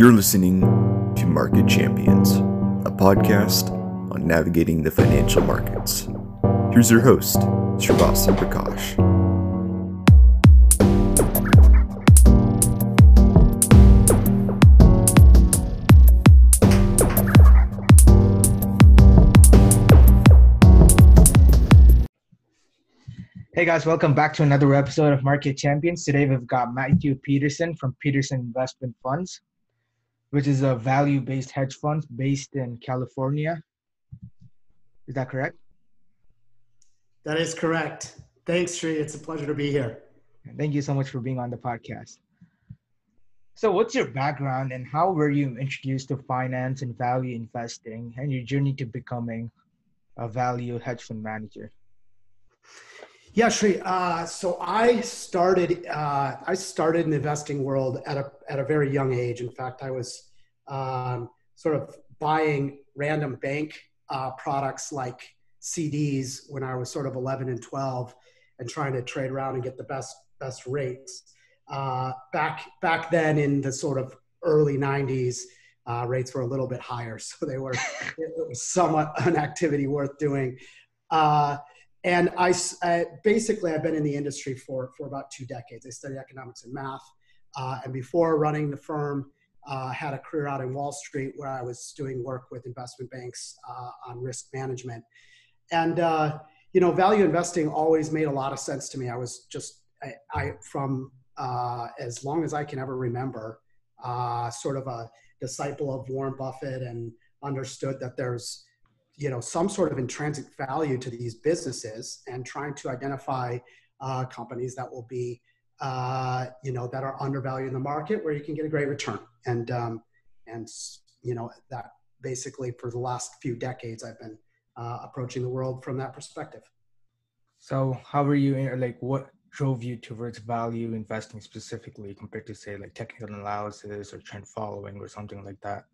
You're listening to Market Champions, a podcast on navigating the financial markets. Here's your host, Srivastava Prakash. Hey guys, welcome back to another episode of Market Champions. Today we've got Matthew Peterson from Peterson Investment Funds, which is a value based hedge fund based in California. Is that correct? That is correct. Thanks, Sri. It's a pleasure to be here. Thank you so much for being on the podcast. So, what's your background and how were you introduced to finance and value investing and your journey to becoming a value hedge fund manager? Yeah, Sri. Uh, so I started. Uh, I started in the investing world at a at a very young age. In fact, I was um, sort of buying random bank uh, products like CDs when I was sort of 11 and 12, and trying to trade around and get the best best rates. Uh, back back then, in the sort of early 90s, uh, rates were a little bit higher, so they were it was somewhat an activity worth doing. Uh, and I, I, basically I've been in the industry for for about two decades. I studied economics and math, uh, and before running the firm, uh, had a career out in Wall Street where I was doing work with investment banks uh, on risk management, and uh, you know value investing always made a lot of sense to me. I was just I, I from uh, as long as I can ever remember, uh, sort of a disciple of Warren Buffett and understood that there's you know some sort of intrinsic value to these businesses and trying to identify uh, companies that will be uh, you know that are undervalued in the market where you can get a great return. And um, and you know that basically for the last few decades i've been uh, approaching the world from that perspective. So how were you like what drove you towards value investing specifically compared to say like technical analysis or trend following or something like that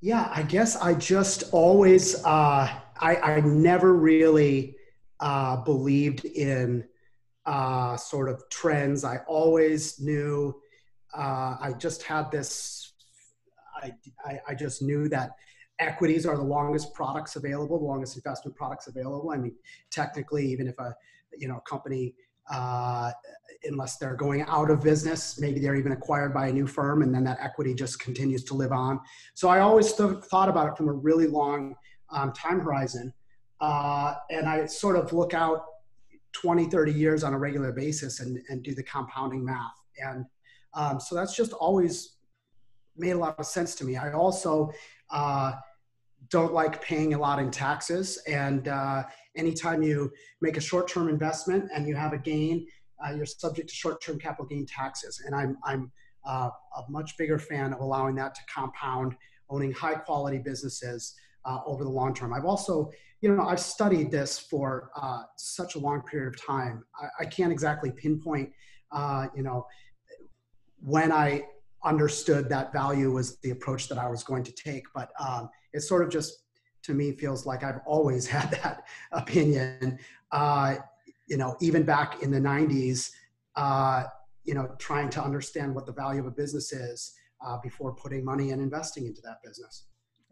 yeah, I guess I just always, uh, I, I never really uh, believed in uh, sort of trends. I always knew, uh, I just had this, I, I, I, just knew that equities are the longest products available, the longest investment products available. I mean, technically, even if a, you know, a company uh, unless they're going out of business. Maybe they're even acquired by a new firm, and then that equity just continues to live on. So I always th- thought about it from a really long um, time horizon. Uh, and I sort of look out 20, 30 years on a regular basis and, and do the compounding math. And um, so that's just always made a lot of sense to me. I also uh, don't like paying a lot in taxes. And uh, anytime you make a short term investment and you have a gain, uh, you're subject to short-term capital gain taxes. And I'm, I'm uh, a much bigger fan of allowing that to compound, owning high-quality businesses uh, over the long term. I've also, you know, I've studied this for uh, such a long period of time. I, I can't exactly pinpoint, uh, you know, when I understood that value was the approach that I was going to take, but um, it sort of just to me feels like I've always had that opinion. Uh, you know, even back in the 90s, uh, you know, trying to understand what the value of a business is uh, before putting money and investing into that business.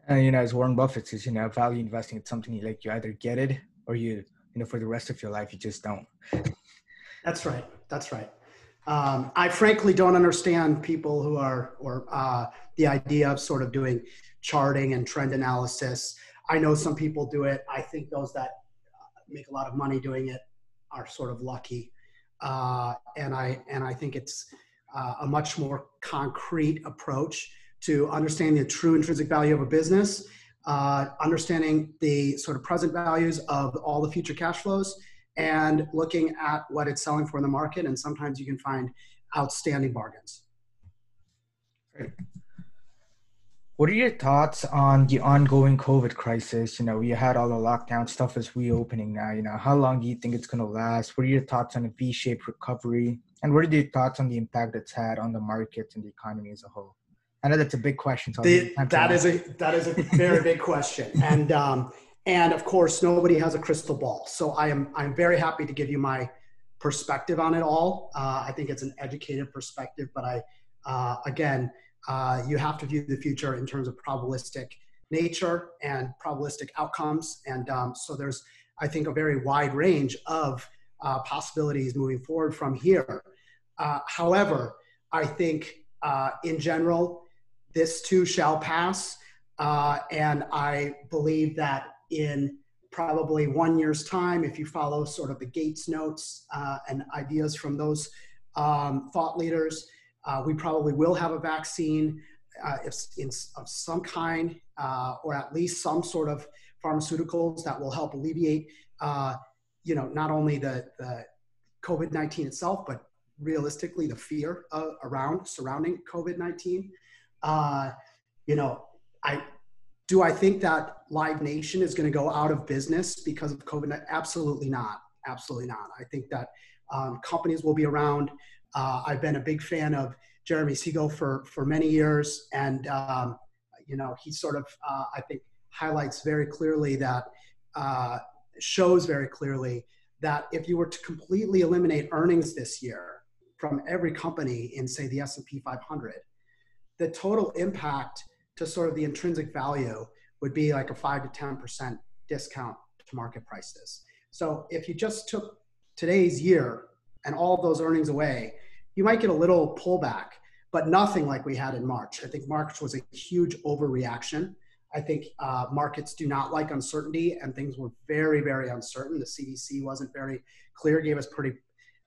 And, you know, as Warren Buffett says, you know, value investing is something you like you either get it or you, you know, for the rest of your life, you just don't. That's right. That's right. Um, I frankly don't understand people who are, or uh, the idea of sort of doing charting and trend analysis. I know some people do it. I think those that uh, make a lot of money doing it are sort of lucky. Uh, and I and I think it's uh, a much more concrete approach to understanding the true intrinsic value of a business, uh, understanding the sort of present values of all the future cash flows, and looking at what it's selling for in the market. And sometimes you can find outstanding bargains. Great. What are your thoughts on the ongoing COVID crisis? You know, we had all the lockdown stuff is reopening now. You know, how long do you think it's going to last? What are your thoughts on a V-shaped recovery? And what are your thoughts on the impact it's had on the markets and the economy as a whole? I know that's a big question. So the, that is a that is a very big question, and um, and of course nobody has a crystal ball. So I am I'm very happy to give you my perspective on it all. Uh, I think it's an educated perspective, but I uh, again, uh, you have to view the future in terms of probabilistic nature and probabilistic outcomes. And um, so there's, I think, a very wide range of uh, possibilities moving forward from here. Uh, however, I think uh, in general, this too shall pass. Uh, and I believe that in probably one year's time, if you follow sort of the Gates notes and ideas from those um, thought leaders, uh, we probably will have a vaccine uh, in, of some kind, uh, or at least some sort of pharmaceuticals that will help alleviate, uh, you know, not only the, the COVID-19 itself, but realistically the fear around surrounding COVID-19. Uh, you know, I do I think that Live Nation is going to go out of business because of COVID? Absolutely not. Absolutely not. I think that um, companies will be around. Uh, I've been a big fan of Jeremy Siegel for for many years, and um, you know he sort of uh, I think highlights very clearly that uh, shows very clearly that if you were to completely eliminate earnings this year from every company in say the S&P 500, the total impact to sort of the intrinsic value would be like a five to 10% discount to market prices. So if you just took today's year and all those earnings away, you might get a little pullback, but nothing like we had in March. I think March was a huge overreaction. I think uh, markets do not like uncertainty, and things were very, very uncertain. The CDC wasn't very clear, gave us pretty,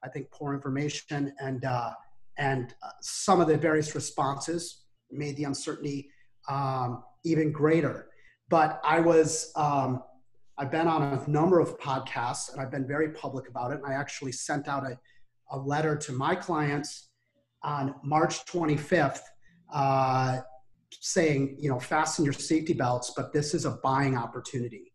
I think, poor information, and uh, and uh, some of the various responses made the uncertainty um, even greater. But I was, um, I've been on a number of podcasts, and I've been very public about it. And I actually sent out a a letter to my clients on March 25th uh, saying, you know, fasten your safety belts, but this is a buying opportunity.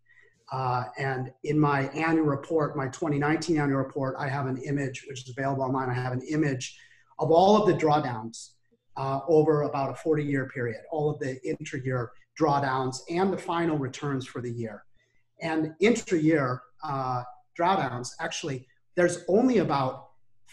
Uh, and in my annual report, my 2019 annual report, I have an image, which is available online. I have an image of all of the drawdowns uh, over about a 40 year period, all of the intra year drawdowns and the final returns for the year. And intra year uh, drawdowns, actually, there's only about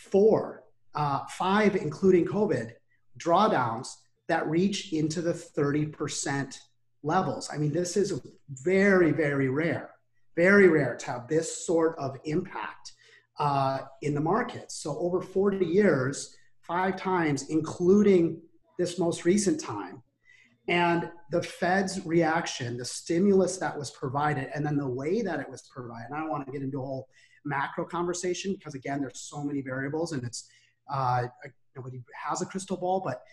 four, uh, five, including COVID, drawdowns that reach into the 30% levels. I mean, this is very, very rare, very rare to have this sort of impact uh, in the markets. So, over 40 years, five times, including this most recent time. And the Fed's reaction, the stimulus that was provided, and then the way that it was provided, I don't want to get into a whole macro conversation because again there's so many variables and it's uh, nobody has a crystal ball but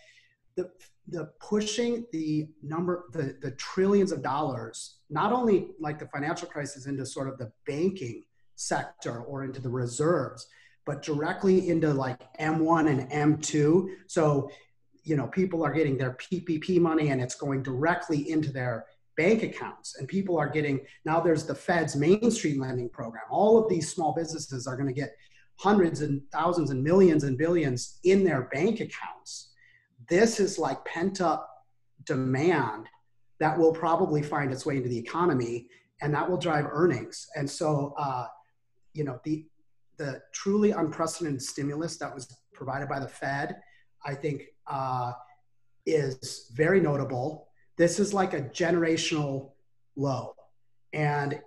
the the pushing the number the the trillions of dollars not only like the financial crisis into sort of the banking sector or into the reserves but directly into like M1 and M2 so you know people are getting their PPP money and it's going directly into their bank accounts and people are getting now there's the fed's Main Street lending program. All of these small businesses are going to get hundreds and thousands and millions and billions in their bank accounts. This is like pent up demand that will probably find its way into the economy and that will drive earnings. And so uh, you know the the truly unprecedented stimulus that was provided by the fed i think uh, is very notable this is like a generational low. And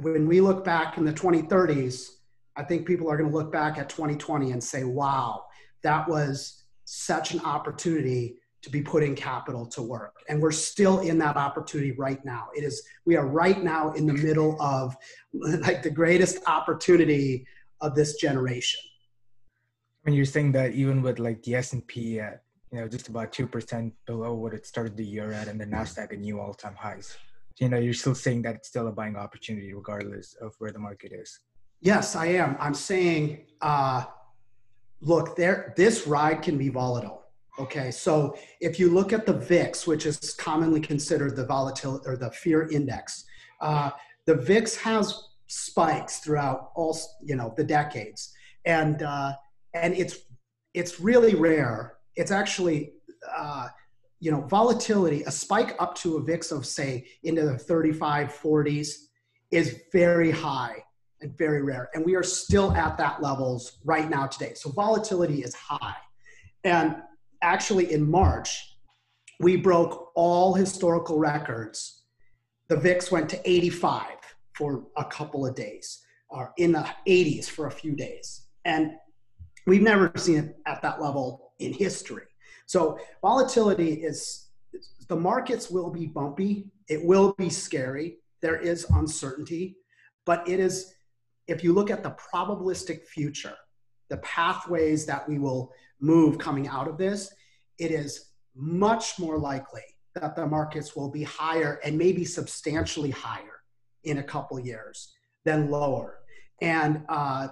when we look back in the 2030s, I think people are going to look back at 2020 and say, wow, that was such an opportunity to be putting capital to work. And we're still in that opportunity right now. It is, we are right now in the middle of like the greatest opportunity of this generation. I mean, you're saying that even with like the S&P at you know, just about 2% below what it started the year at, and the NASDAQ at new all time highs. You know, you're still saying that it's still a buying opportunity regardless of where the market is. Yes, I am. I'm saying, uh, look, there, this ride can be volatile. Okay, so if you look at the VIX, which is commonly considered the volatility or the fear index, uh, the VIX has spikes throughout all you know the decades, and uh, and it's it's really rare it's actually uh, you know volatility a spike up to a vix of say into the 35 40s is very high and very rare and we are still at that levels right now today so volatility is high and actually in March, we broke all historical records. The VIX went to 85 for a couple of days, or in the 80s for a few days. And we've never seen it at that level in history. So volatility is, the markets will be bumpy. It will be scary. There is uncertainty, but it is, if you look at the probabilistic future, the pathways that we will move coming out of this, it is much more likely that the markets will be higher and maybe substantially higher in a couple years than lower. And uh,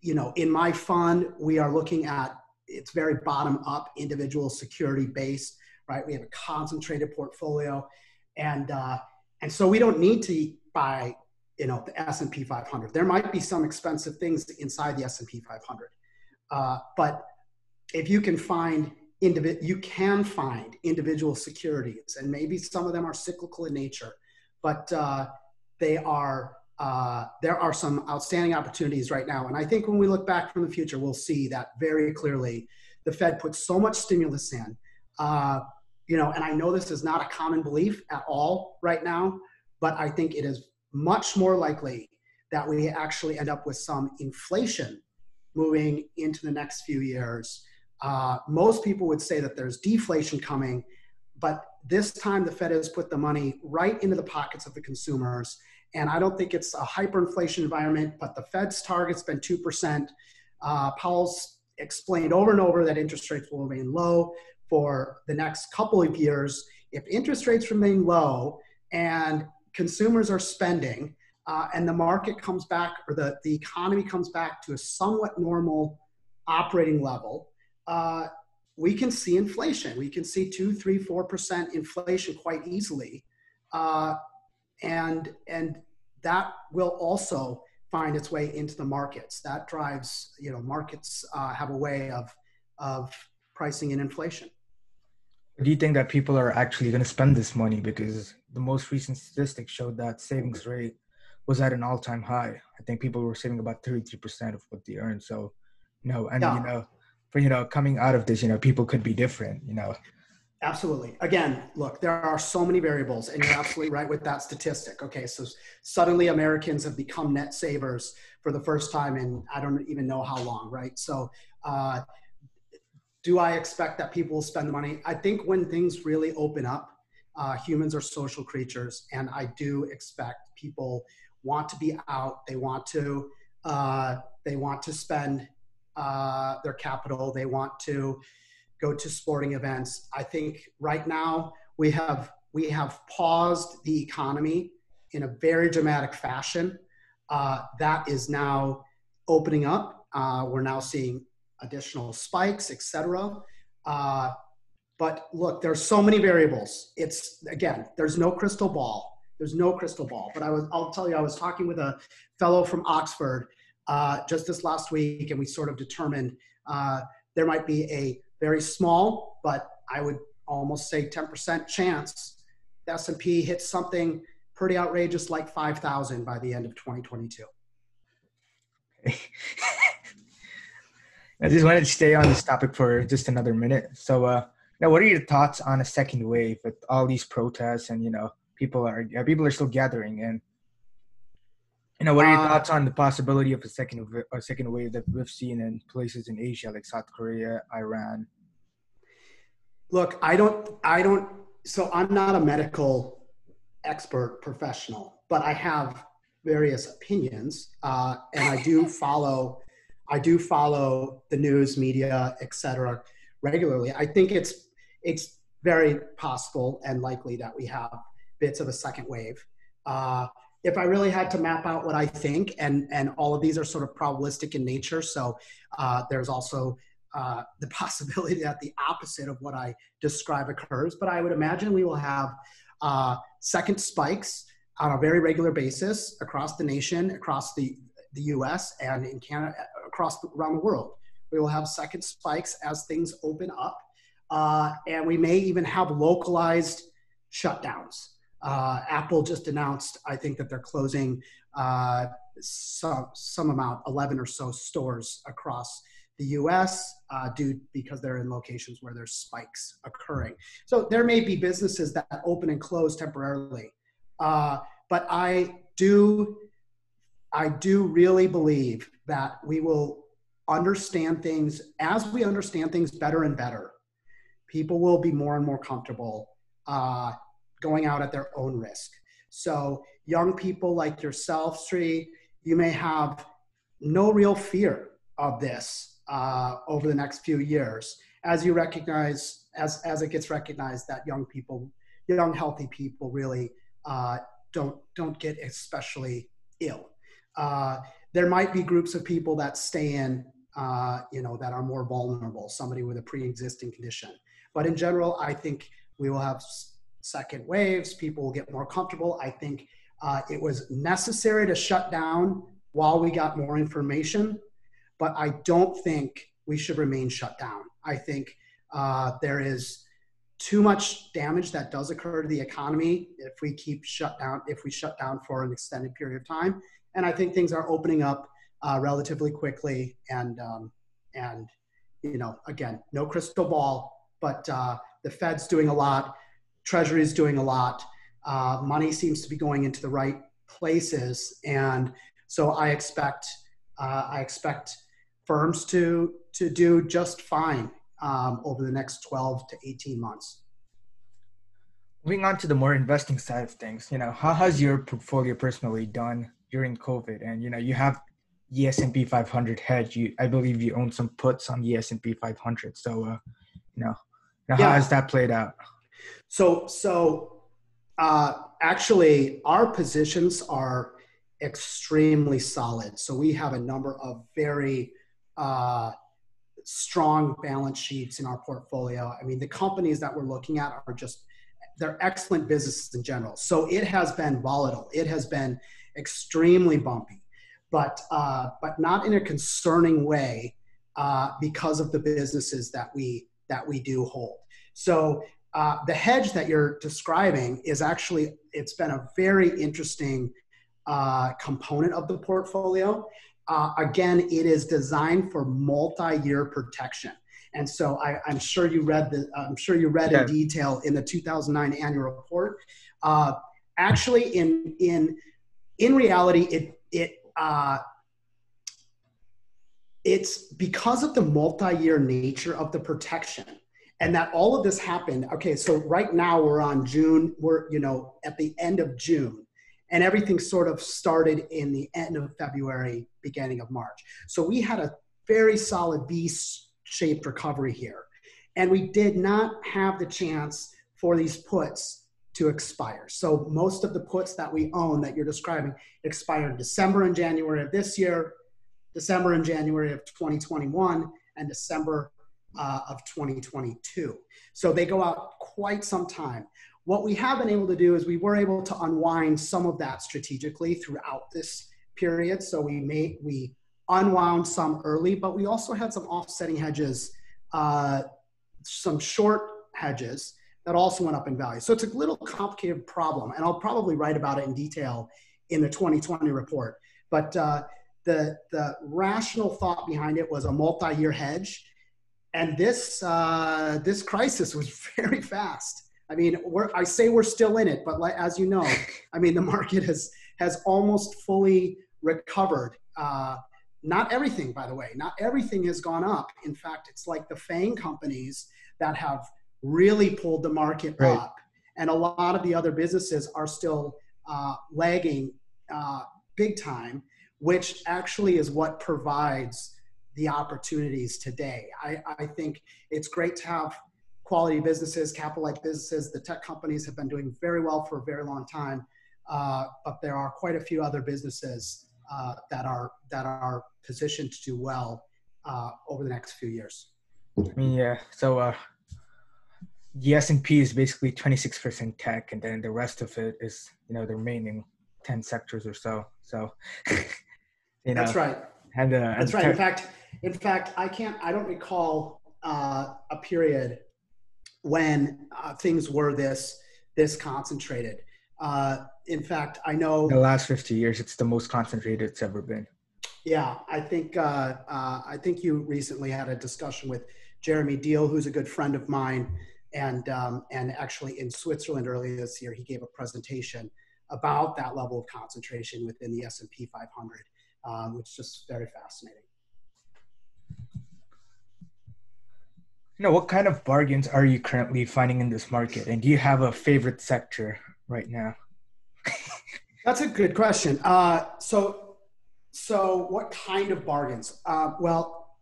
you know, in my fund, we are looking at it's very bottom up, individual security based, right? We have a concentrated portfolio, and uh, and so we don't need to buy you know the S&P 500. There might be some expensive things inside the S&P 500, uh, but if you can find individ, you can find individual securities, and maybe some of them are cyclical in nature, but uh, they are uh, there are some outstanding opportunities right now. And I think when we look back from the future, we'll see that very clearly. The Fed put so much stimulus in, uh, you know, and I know this is not a common belief at all right now, but I think it is much more likely that we actually end up with some inflation moving into the next few years. Uh, most people would say that there's deflation coming, but this time the Fed has put the money right into the pockets of the consumers and I don't think it's a hyperinflation environment, but the Fed's target's been 2%. Uh, Powell's explained over and over that interest rates will remain low for the next couple of years. If interest rates remain low and consumers are spending uh, and the market comes back or the, the economy comes back to a somewhat normal operating level, uh, we can see inflation. We can see two, three, four percent inflation quite easily. Uh, and and that will also find its way into the markets. That drives, you know, markets uh, have a way of of pricing in inflation. Do you think that people are actually going to spend this money because the most recent statistics showed that savings rate was at an all-time high. I think people were saving about 33% of what they earned. So, you know, and yeah. you know, for you know, coming out of this, you know, people could be different, you know. Absolutely. Again, look, there are so many variables, and you're absolutely right with that statistic. Okay, so suddenly Americans have become net savers for the first time in I don't even know how long, right? So, uh, do I expect that people will spend the money? I think when things really open up, uh, humans are social creatures, and I do expect people want to be out. They want to. Uh, they want to spend uh, their capital. They want to go to sporting events. I think right now we have we have paused the economy in a very dramatic fashion. Uh, that is now opening up. Uh, we're now seeing additional spikes, etc. Uh, but look, there's so many variables. It's again, there's no crystal ball. There's no crystal ball. But I was, I'll tell you, I was talking with a fellow from Oxford uh, just this last week, and we sort of determined uh, there might be a very small, but I would almost say 10% chance the S&P hits something pretty outrageous like 5,000 by the end of 2022. I just wanted to stay on this topic for just another minute. So, uh, now, what are your thoughts on a second wave with all these protests and you know people are people are still gathering and you know what are your uh, thoughts on the possibility of a second a second wave that we've seen in places in Asia like South Korea, Iran? Look, I don't, I don't. So I'm not a medical expert professional, but I have various opinions, uh, and I do follow, I do follow the news, media, etc. regularly. I think it's it's very possible and likely that we have bits of a second wave. Uh, if I really had to map out what I think, and and all of these are sort of probabilistic in nature, so uh, there's also uh, the possibility that the opposite of what I describe occurs. But I would imagine we will have uh, second spikes on a very regular basis across the nation, across the the U.S. and in Canada, across the, around the world. We will have second spikes as things open up, uh, and we may even have localized shutdowns. Uh, Apple just announced, I think, that they're closing uh, some, some amount, 11 or so stores across the U.S. Uh, due because they're in locations where there's spikes occurring. So there may be businesses that open and close temporarily, uh, but I do, I do really believe that we will understand things as we understand things better and better. People will be more and more comfortable uh, going out at their own risk. So young people like yourself, Sri, you may have no real fear of this uh, over the next few years as you recognize as as it gets recognized that young people young healthy people really uh, don't don't get especially ill uh, there might be groups of people that stay in uh, you know that are more vulnerable somebody with a pre-existing condition but in general i think we will have second waves people will get more comfortable i think uh, it was necessary to shut down while we got more information but I don't think we should remain shut down. I think uh, there is too much damage that does occur to the economy if we keep shut down, if we shut down for an extended period of time. And I think things are opening up uh, relatively quickly. And, um, and, you know, again, no crystal ball, but uh, the Fed's doing a lot, Treasury is doing a lot. Uh, money seems to be going into the right places. And so I expect, uh, I expect firms to to do just fine um, over the next 12 to 18 months. Moving on to the more investing side of things, you know, how has your portfolio personally done during COVID? And you know, you have the S&P 500 hedge. You, I believe, you own some puts on the S&P 500. So, uh, you know, how yeah. has that played out? So, so uh, actually, our positions are extremely solid. So we have a number of very uh, strong balance sheets in our portfolio. I mean, the companies that we're looking at are just they're excellent businesses in general. So it has been volatile. It has been extremely bumpy, but uh, but not in a concerning way uh, because of the businesses that we that we do hold. So uh, the hedge that you're describing is actually it's been a very interesting uh, component of the portfolio uh, again, it is designed for multi-year protection. And so I, am sure you read the, I'm sure you read in detail in the 2009 annual report. Uh, actually, in in in reality, it it uh, it's because of the multi-year nature of the protection and that all of this happened okay so right now we're on june we're you know at the end of june and everything sort of started in the end of February, beginning of March. So we had a very solid V-shaped recovery here, and we did not have the chance for these puts to expire. So most of the puts that we own that you're describing expire in December and January of this year, December and January of 2021, and December uh, of 2022. So they go out quite some time. What we have been able to do is we were able to unwind some of that strategically throughout this period. So we made we unwound some early, but we also had some offsetting hedges, uh, some short hedges that also went up in value. So it's a little complicated problem, and I'll probably write about it in detail in the 2020 report. But uh, the the rational thought behind it was a multi-year hedge, and this uh, this crisis was very fast. I mean, we're, I say we're still in it, but like, as you know, I mean, the market has has almost fully recovered. Uh, not everything, by the way, not everything has gone up. In fact, it's like the FANG companies that have really pulled the market right. up, and a lot of the other businesses are still uh, lagging uh, big time, which actually is what provides the opportunities today. I, I think it's great to have quality businesses, capital like businesses. The tech companies have been doing very well for a very long time, uh, but there are quite a few other businesses uh, that are that are positioned to do well uh, over the next few years. I mean, yeah. So uh, the S and P is basically 26% tech, and then the rest of it is you know the remaining 10 sectors or so. So you know, that's right. And, uh, that's right. in fact, in fact, I can't. I don't recall uh, a period when uh, things were this this concentrated. Uh, in fact, I know the last 50 years, it's the most concentrated it's ever been. Yeah, I think uh, uh, I think you recently had a discussion with Jeremy Siegel, who's a good friend of mine, and um, and actually in Switzerland earlier this year, he gave a presentation about that level of concentration within the S&P 500, um, which is just very fascinating. You know, what kind of bargains are you currently finding in this market, and do you have a favorite sector right now? That's a good question. Uh, so, so what kind of bargains? Uh, well,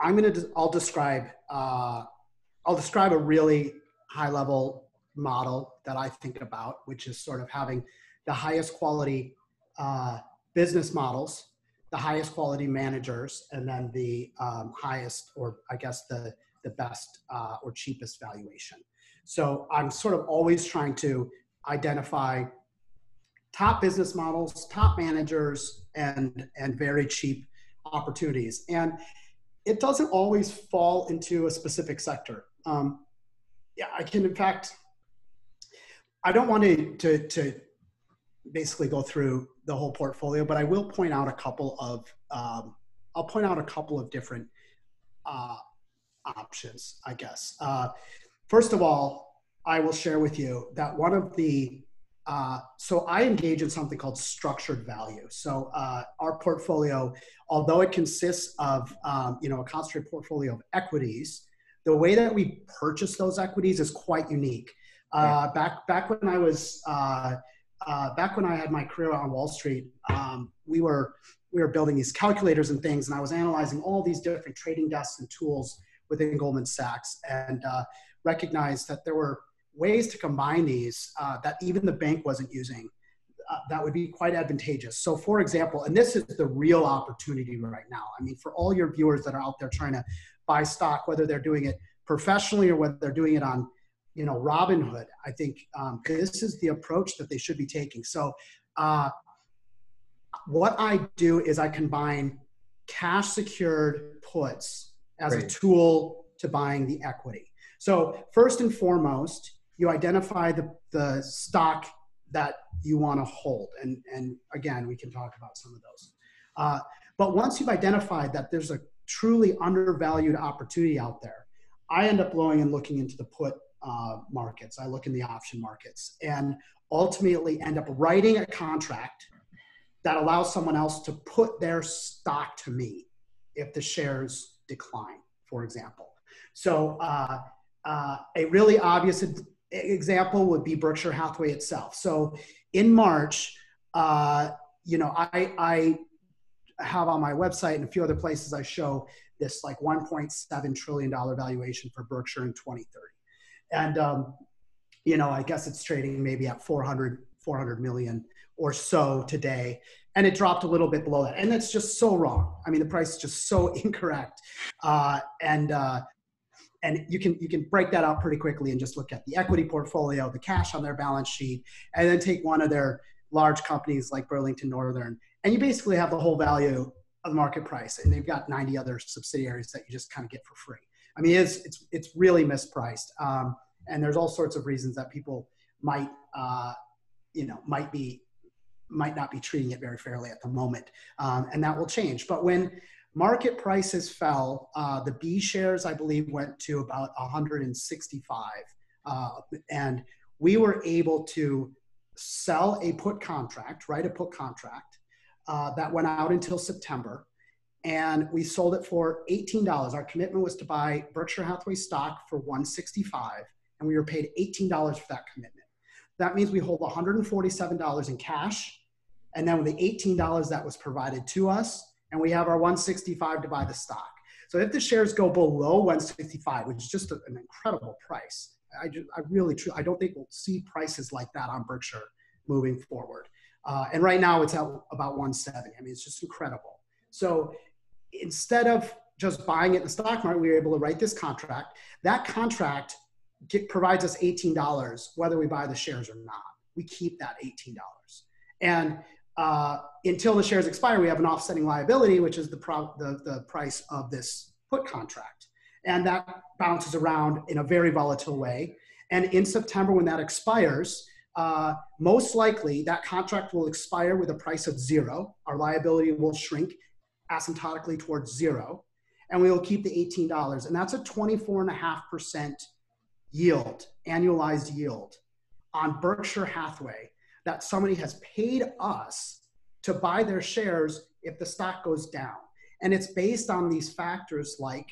I'm gonna. I'll describe. Uh, I'll describe a really high level model that I think about, which is sort of having the highest quality uh, business models, the highest quality managers, and then the um, highest, or I guess the the best uh, or cheapest valuation. So I'm sort of always trying to identify top business models, top managers, and and very cheap opportunities. And it doesn't always fall into a specific sector. Um, yeah, I can in fact. I don't want to, to to basically go through the whole portfolio, but I will point out a couple of um, I'll point out a couple of different uh, options, I guess. Uh, first of all, I will share with you that one of the uh, so I engage in something called structured value. So uh, our portfolio, although it consists of um, you know a concentrated portfolio of equities, the way that we purchase those equities is quite unique. Uh, back back when I was uh, uh, back when I had my career on Wall Street, um, we were we were building these calculators and things, and I was analyzing all these different trading desks and tools within Goldman Sachs, and recognized that there were ways to combine these uh, that even the bank wasn't using uh, that would be quite advantageous. So, for example, and this is the real opportunity right now. I mean, for all your viewers that are out there trying to buy stock, whether they're doing it professionally or whether they're doing it on, you know, Robinhood, I think um, this is the approach that they should be taking. So, uh, what I do is I combine cash secured puts as a tool to buying the equity. So, first and foremost, you identify the, the stock that you want to hold. And, and again, we can talk about some of those. Uh, but once you've identified that there's a truly undervalued opportunity out there, I end up going and looking into the put uh, markets. I look in the option markets and ultimately end up writing a contract that allows someone else to put their stock to me if the shares decline, for example. So uh, uh, a really obvious example would be Berkshire Hathaway itself. So in March, uh, you know, I, I have on my website and a few other places I show this like 1.7 trillion dollar valuation for Berkshire in 2030, and um, you know, I guess it's trading maybe at 400 400 million or so today, and it dropped a little bit below that, and that's just so wrong. I mean, the price is just so incorrect, uh, and uh, and you can you can break that out pretty quickly and just look at the equity portfolio, the cash on their balance sheet, and then take one of their large companies like Burlington Northern, and you basically have the whole value of the market price, and they've got 90 other subsidiaries that you just kind of get for free. I mean, it's it's it's really mispriced, um, and there's all sorts of reasons that people might uh, you know might be might not be treating it very fairly at the moment, um, and that will change. But when market prices fell. Uh, the B shares, I believe, went to about 165. Uh, and we were able to sell a put contract, write a put contract uh, that went out until September. And we sold it for $18. Our commitment was to buy Berkshire Hathaway stock for 165 and we were paid $18 for that commitment. That means we hold $147 in cash. And then with the $18 that was provided to us, and we have our 165 to buy the stock. So if the shares go below 165, which is just an incredible price, I, just, I really, I don't think we'll see prices like that on Berkshire moving forward. Uh, and right now it's at about 170. I mean, it's just incredible. So instead of just buying it in the stock market, we were able to write this contract. That contract get, provides us $18, whether we buy the shares or not. We keep that $18. And uh, until the shares expire, we have an offsetting liability, which is the, pro- the, the price of this put contract. And that bounces around in a very volatile way. And in September, when that expires, uh, most likely that contract will expire with a price of zero. Our liability will shrink asymptotically towards zero, and we will keep the $18. And that's a 24.5% yield, annualized yield on Berkshire Hathaway that somebody has paid us to buy their shares if the stock goes down. And it's based on these factors like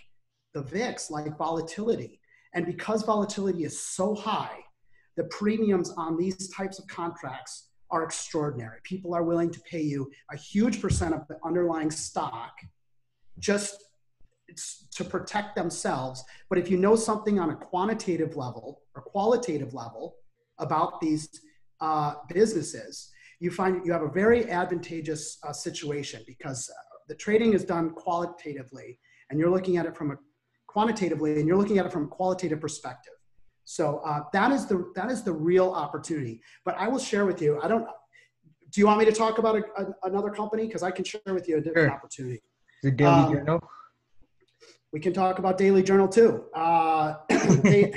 the VIX, like volatility. And because volatility is so high, the premiums on these types of contracts are extraordinary. People are willing to pay you a huge percent of the underlying stock just to protect themselves. But if you know something on a quantitative level or qualitative level about these uh, businesses, you find you have a very advantageous uh, situation because uh, the trading is done qualitatively and you're looking at it from a quantitatively and you're looking at it from a qualitative perspective. So uh, that is the that is the real opportunity. But I will share with you. I don't. Do you want me to talk about a, a, another company? Because I can share with you a different sure. opportunity. The Daily um, Journal. We can talk about Daily Journal too. Uh, they,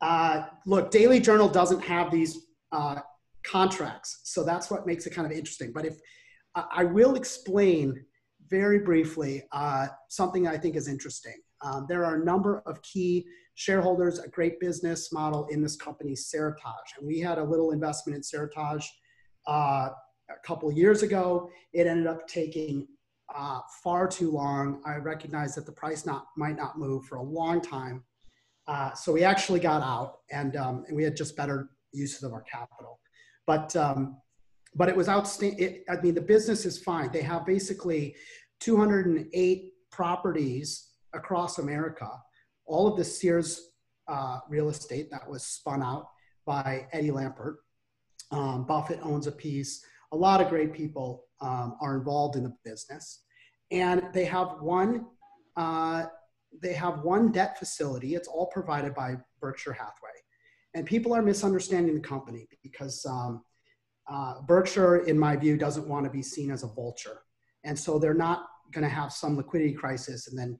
uh, look, Daily Journal doesn't have these uh, contracts, so that's what makes it kind of interesting. But if I will explain very briefly uh, something I think is interesting. Um, there are a number of key shareholders, a great business model in this company, Seritage. And we had a little investment in Seritage uh, a couple years ago. It ended up taking uh, far too long. I recognized that the price not might not move for a long time. Uh, so we actually got out and, um, and we had just better uses of our capital. But, um, but it was outstanding. I mean, the business is fine. They have basically 208 properties across America all of the Sears uh, real estate that was spun out by Eddie Lampert. Um, Buffett owns a piece. A lot of great people um, are involved in the business, and they have one. Uh, they have one debt facility. It's all provided by Berkshire Hathaway, and people are misunderstanding the company because um, uh, Berkshire, in my view, doesn't want to be seen as a vulture, and so they're not going to have some liquidity crisis and then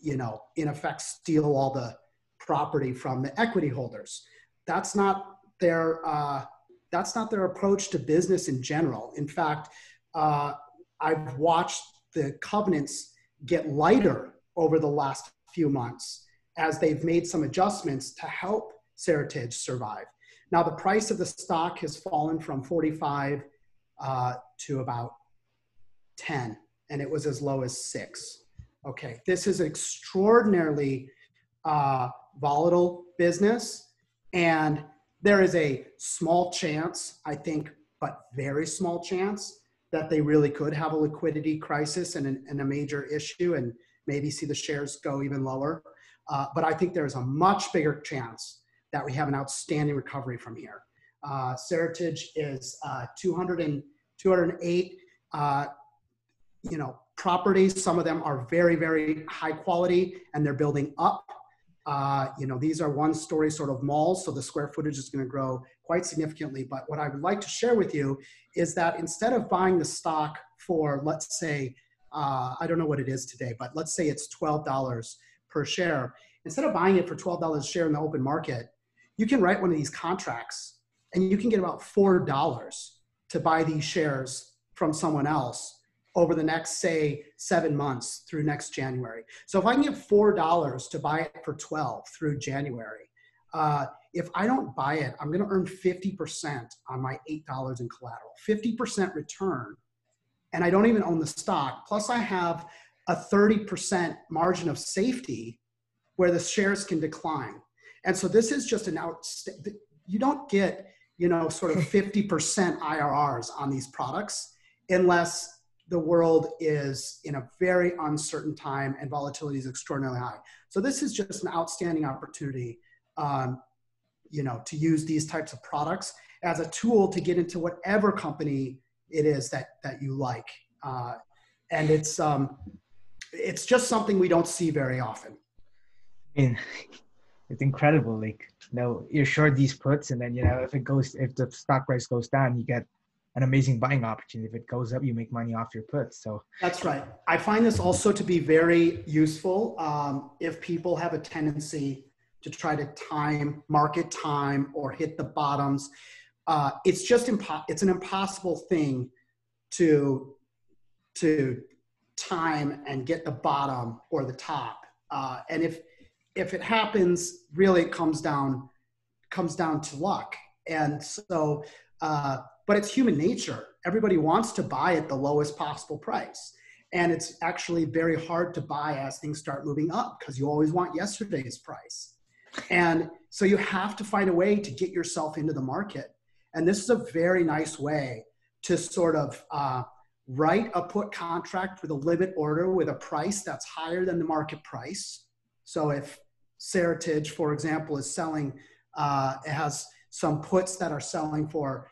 you know, in effect, steal all the property from the equity holders. That's not their uh, that's not their approach to business in general. In fact, uh, I've watched the covenants get lighter over the last few months as they've made some adjustments to help Seritage survive. Now, the price of the stock has fallen from 45 uh, to about 10, and it was as low as six. Okay, this is extraordinarily uh, volatile business, and there is a small chance, I think, but very small chance that they really could have a liquidity crisis and, an, and a major issue, and maybe see the shares go even lower. Uh, but I think there is a much bigger chance that we have an outstanding recovery from here. Uh, Seritage is uh, 200 and 208. Uh, you know, properties. Some of them are very, very high quality and they're building up. Uh, you know, these are one story sort of malls, so the square footage is going to grow quite significantly. But what I would like to share with you is that instead of buying the stock for, let's say, uh, I don't know what it is today, but let's say it's $12 per share. Instead of buying it for $12 a share in the open market, you can write one of these contracts and you can get about $4 to buy these shares from someone else over the next say seven months through next january so if i can get four dollars to buy it for 12 through january uh, if i don't buy it i'm going to earn 50% on my $8 in collateral 50% return and i don't even own the stock plus i have a 30% margin of safety where the shares can decline and so this is just an out you don't get you know sort of 50% irrs on these products unless the world is in a very uncertain time and volatility is extraordinarily high. So this is just an outstanding opportunity, um, you know, to use these types of products as a tool to get into whatever company it is that that you like. Uh, and it's um, it's just something we don't see very often. I mean, it's incredible. Like, you know, you're short these puts, and then you know, if it goes, if the stock price goes down, you get an amazing buying opportunity. If it goes up, you make money off your puts. So that's right. I find this also to be very useful um, if people have a tendency to try to time market time or hit the bottoms. Uh, it's just impo- it's an impossible thing to to time and get the bottom or the top. Uh, and if if it happens, really it comes down comes down to luck. And so, uh, but it's human nature. Everybody wants to buy at the lowest possible price. And it's actually very hard to buy as things start moving up because you always want yesterday's price. And so you have to find a way to get yourself into the market. And this is a very nice way to sort of uh, write a put contract with a limit order with a price that's higher than the market price. So if Seritage, for example, is selling, uh, it has some puts that are selling for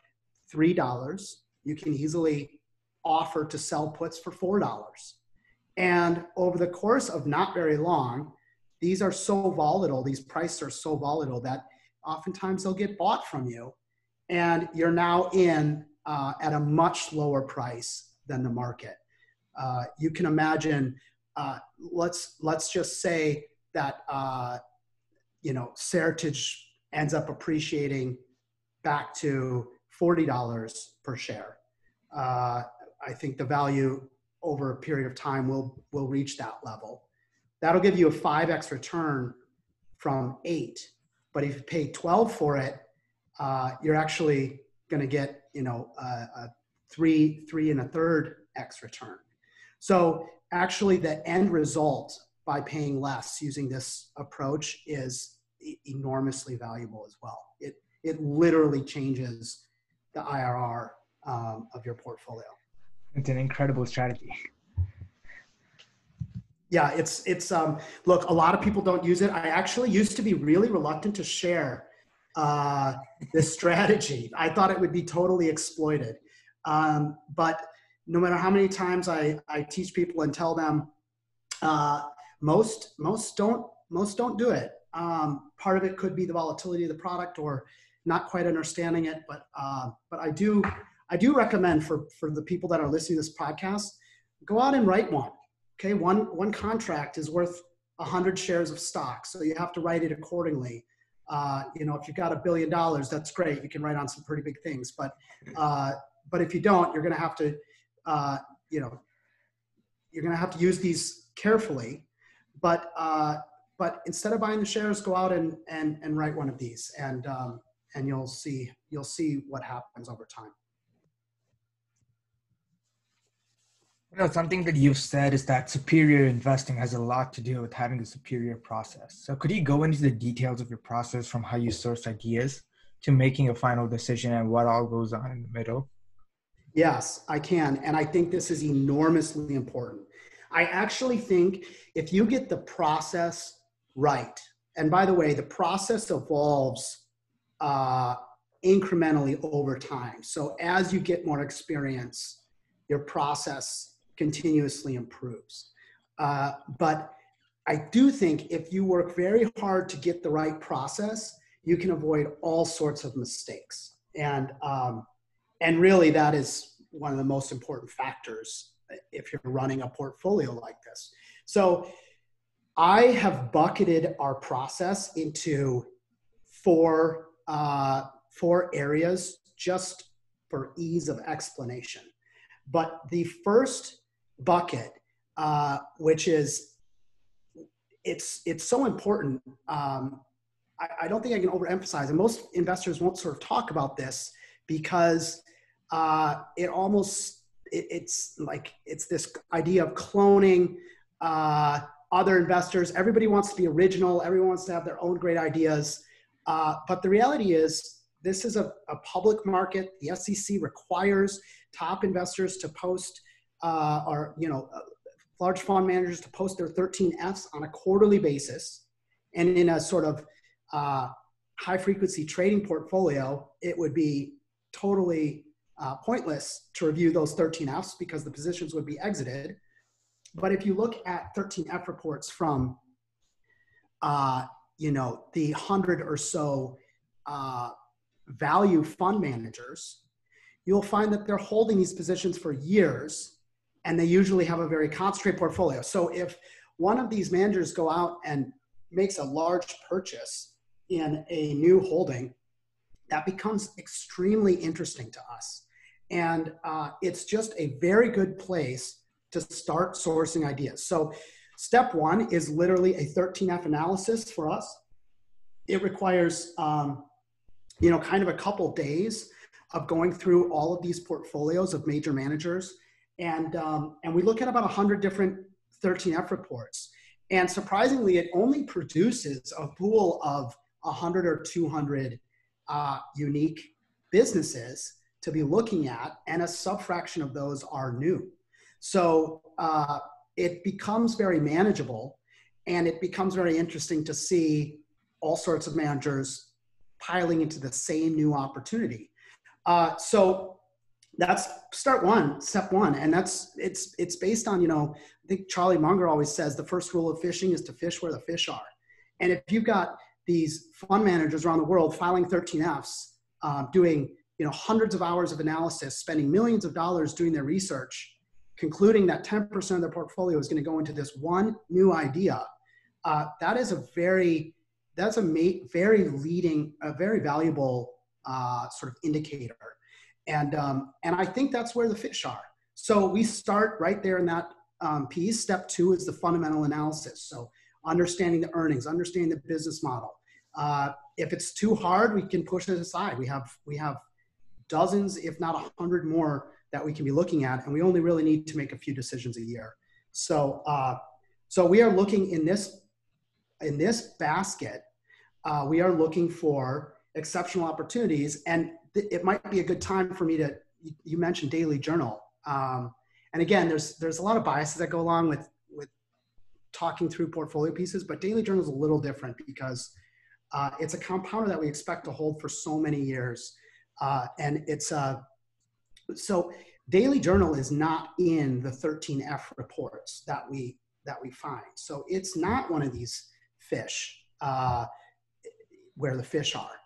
$3. You can easily offer to sell puts for $4. And over the course of not very long, these are so volatile, these prices are so volatile that oftentimes they'll get bought from you. And you're now in uh, at a much lower price than the market. Uh, you can imagine, uh, let's, let's just say that, uh, you know, Seritage ends up appreciating back to $40 per share. Uh, I think the value over a period of time will will reach that level. That'll give you a 5x return from eight. But if you pay 12 for it, uh, you're actually going to get you know a, a three three and a third x return. So actually, the end result by paying less using this approach is enormously valuable as well. It it literally changes the IRR um, of your portfolio. It's an incredible strategy. Yeah, it's it's um look, a lot of people don't use it. I actually used to be really reluctant to share uh, this strategy. I thought it would be totally exploited. Um, but no matter how many times I, I teach people and tell them, uh, most most don't most don't do it. Um, part of it could be the volatility of the product or not quite understanding it, but uh, but I do I do recommend for, for the people that are listening to this podcast, go out and write one. Okay, one, one contract is worth 100 shares of stock, so you have to write it accordingly. Uh, you know, if you've got a billion dollars, that's great. You can write on some pretty big things, but uh, but if you don't, you're going to have to, uh, you know, you're going to have to use these carefully. But uh, but instead of buying the shares, go out and and and write one of these, and um, and you'll see you'll see what happens over time. Know, something that you've said is that superior investing has a lot to do with having a superior process. So, could you go into the details of your process from how you source ideas to making a final decision and what all goes on in the middle? Yes, I can. And I think this is enormously important. I actually think if you get the process right, and by the way, the process evolves uh, incrementally over time. So, as you get more experience, your process continuously improves. Uh, but I do think if you work very hard to get the right process, you can avoid all sorts of mistakes. And, um, and really, that is one of the most important factors if you're running a portfolio like this. So I have bucketed our process into four, uh, four areas just for ease of explanation. But the first bucket, uh, which is it's it's so important. Um, I, I, don't think I can overemphasize, and most investors won't sort of talk about this because uh, it almost it, it's like it's this idea of cloning uh, other investors. Everybody wants to be original. Everyone wants to have their own great ideas. Uh, but the reality is, this is a, a public market. The SEC requires top investors to post uh, or you know uh, large fund managers to post their 13Fs on a quarterly basis. And in a sort of uh, high frequency trading portfolio, it would be totally uh, pointless to review those 13Fs because the positions would be exited. But if you look at 13F reports from, uh, you know, the hundred or so uh, value fund managers, you'll find that they're holding these positions for years and they usually have a very concentrated portfolio. So if one of these managers go out and makes a large purchase in a new holding, that becomes extremely interesting to us. And uh, it's just a very good place to start sourcing ideas. So, step one is literally a 13F analysis for us. It requires, um, you know, kind of a couple days of going through all of these portfolios of major managers, and um, and we look at about 100 different 13F reports. And surprisingly, it only produces a pool of 100 or 200 uh, unique businesses to be looking at, and a subfraction of those are new. So uh, it becomes very manageable, and it becomes very interesting to see all sorts of managers piling into the same new opportunity. Uh, so that's start one, step one, and that's it's it's based on you know I think Charlie Munger always says the first rule of fishing is to fish where the fish are, and if you've got these fund managers around the world filing 13Fs, uh, doing you know hundreds of hours of analysis, spending millions of dollars doing their research, concluding that 10% of their portfolio is going to go into this one new idea. Uh, that is a very that's a ma- very leading, a very valuable uh, sort of indicator, and um, and I think that's where the fish are. So we start right there in that um, piece. Step two is the fundamental analysis. So understanding the earnings, understanding the business model, uh, if it's too hard, we can push it aside. We have we have dozens, if not a hundred more that we can be looking at, and we only really need to make a few decisions a year. So uh, so we are looking in this in this basket. Uh, we are looking for exceptional opportunities, and th- it might be a good time for me to. You mentioned daily journal, um, and again, there's there's a lot of biases that go along with with talking through portfolio pieces, but daily journal is a little different because uh, it's a compounder that we expect to hold for so many years. Uh, and it's uh, so daily journal is not in the 13F reports that we that we find. So it's not one of these fish uh, where the fish are.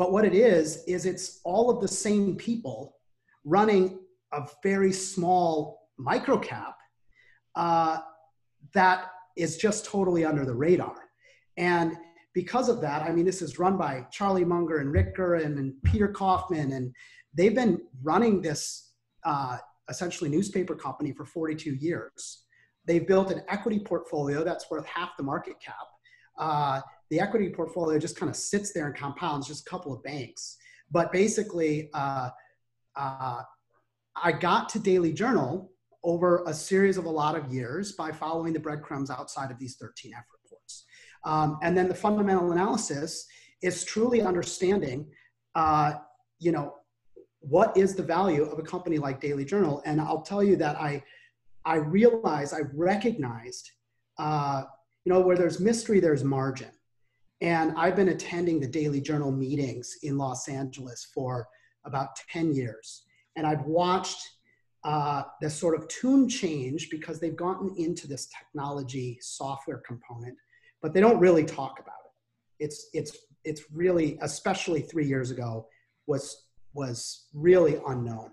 But what it is, is it's all of the same people running a very small microcap uh, that is just totally under the radar. And because of that, I mean, this is run by Charlie Munger and Rick Guerin and Peter Kaufman, and they've been running this uh, essentially newspaper company for 42 years. They've built an equity portfolio that's worth half the market cap. Uh, the equity portfolio just kind of sits there and compounds, just a couple of banks. But basically, uh, uh I got to Daily Journal over a series of a lot of years by following the breadcrumbs outside of these 13Fs. Um, and then the fundamental analysis is truly understanding, uh, you know, what is the value of a company like Daily Journal? And I'll tell you that I, I realized, I recognized, uh, you know, where there's mystery, there's margin. And I've been attending the Daily Journal meetings in Los Angeles for about 10 years. And I've watched uh, this sort of tune change because they've gotten into this technology software component but they don't really talk about it. It's it's it's really, especially three years ago, was was really unknown.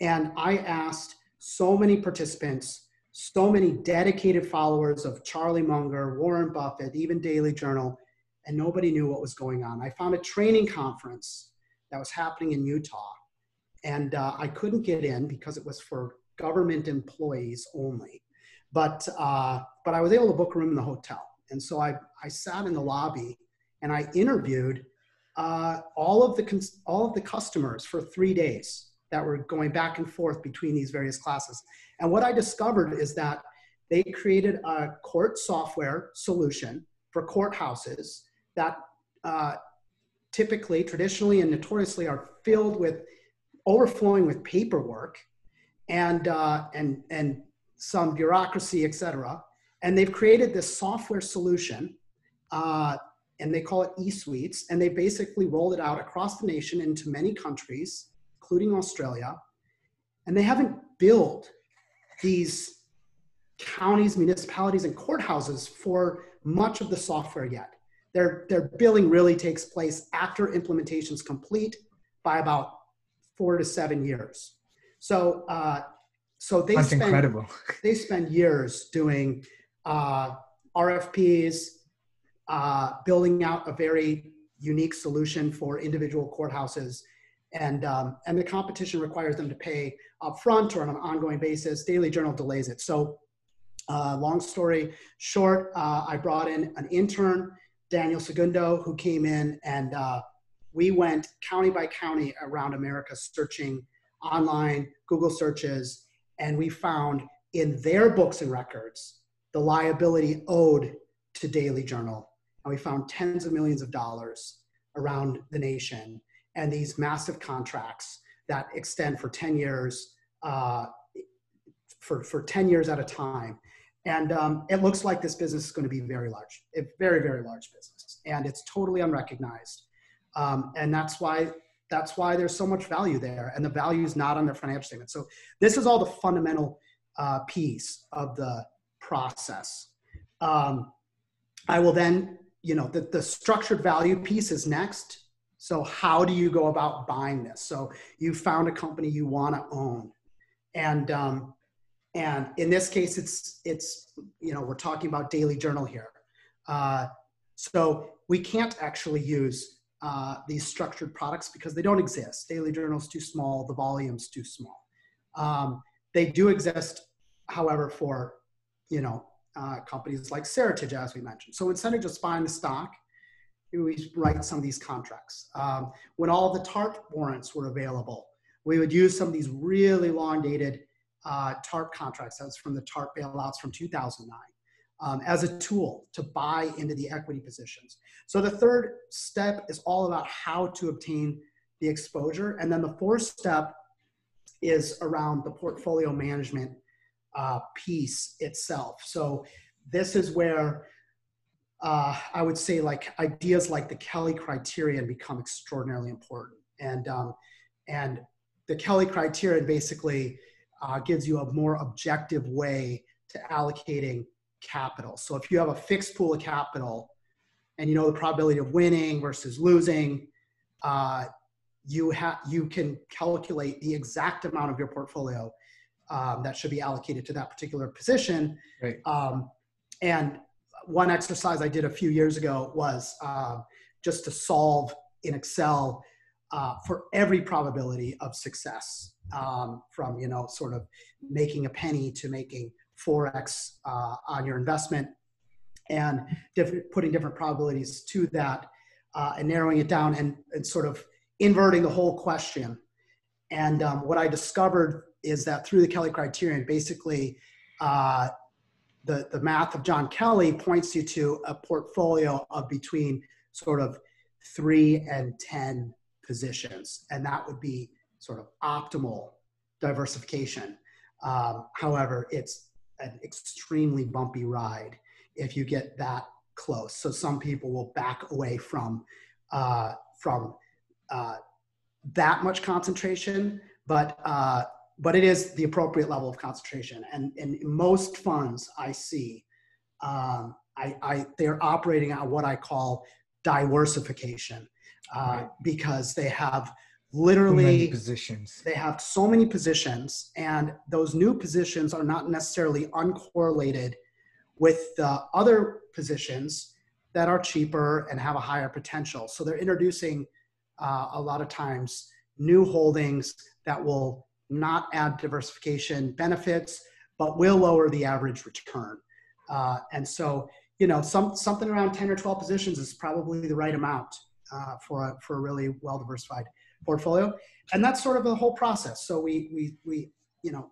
And I asked so many participants, so many dedicated followers of Charlie Munger, Warren Buffett, even Daily Journal, and nobody knew what was going on. I found a training conference that was happening in Utah, and uh, I couldn't get in because it was for government employees only. But uh, but I was able to book a room in the hotel. And so I, I sat in the lobby and I interviewed uh, all of the all of the customers for three days that were going back and forth between these various classes. And what I discovered is that they created a court software solution for courthouses that uh, typically, traditionally, and notoriously are filled with overflowing with paperwork and uh, and and some bureaucracy, et cetera. And they've created this software solution, uh, and they call it eSuites, and they basically rolled it out across the nation into many countries, including Australia. And they haven't built these counties, municipalities, and courthouses for much of the software yet. Their, their billing really takes place after implementation is complete by about four to seven years. So, uh, so they That's spend, incredible. they spend years doing uh, RFPs, uh, building out a very unique solution for individual courthouses. And um, and the competition requires them to pay upfront or on an ongoing basis. Daily Journal delays it. So, uh, long story short, uh, I brought in an intern, Daniel Segundo, who came in and uh, we went county by county around America searching online Google searches, and we found in their books and records the liability owed to Daily Journal, and we found tens of millions of dollars around the nation and these massive contracts that extend for 10 years, uh, for, for 10 years at a time. And um, it looks like this business is going to be very large, a very, very large business. And it's totally unrecognized. Um, and that's why that's why there's so much value there. And the value is not on their financial statement. So this is all the fundamental uh, piece of the process. Um, I will then, you know, the, the structured value piece is next. So how do you go about buying this? So you found a company you want to own, and um, and in this case, it's it's you know we're talking about Daily Journal here. Uh, so we can't actually use uh, these structured products because they don't exist. Daily Journal is too small. The volume's too small. Um, they do exist, however, for you know uh, companies like Seritage, as we mentioned. So instead of just buying the stock we write some of these contracts. Um, when all the TARP warrants were available, we would use some of these really long dated uh, TARP contracts. That's from the TARP bailouts from 2009 um, as a tool to buy into the equity positions. So the third step is all about how to obtain the exposure. And then the fourth step is around the portfolio management uh, piece itself. So this is where uh, I would say like ideas like the Kelly criterion become extraordinarily important. And, um, and the Kelly criterion basically uh, gives you a more objective way to allocating capital. So if you have a fixed pool of capital and you know the probability of winning versus losing, uh, you, have you can calculate the exact amount of your portfolio um, that should be allocated to that particular position. Right. Um, and one exercise I did a few years ago was uh, just to solve in Excel uh, for every probability of success um, from, you know, sort of making a penny to making 4x uh, on your investment and different, putting different probabilities to that uh, and narrowing it down and, and sort of inverting the whole question. And um, what I discovered is that through the Kelly criterion, basically, uh, the, the math of John Kelly points you to a portfolio of between sort of three and 10 positions. And that would be sort of optimal diversification. Um, however, it's an extremely bumpy ride if you get that close. So some people will back away from, uh, from uh, that much concentration, but uh, but it is the appropriate level of concentration. And, and in most funds I see, um, I, I, they're operating at what I call diworsification uh, right. because they have literally positions. They have so many positions, and those new positions are not necessarily uncorrelated with the other positions that are cheaper and have a higher potential. So they're introducing uh, a lot of times new holdings that will not add diversification benefits, but will lower the average return. Uh, and so, you know, some, something around 10 or 12 positions is probably the right amount uh, for, a, for a really well diversified portfolio. And that's sort of the whole process. So we, we, we, you know,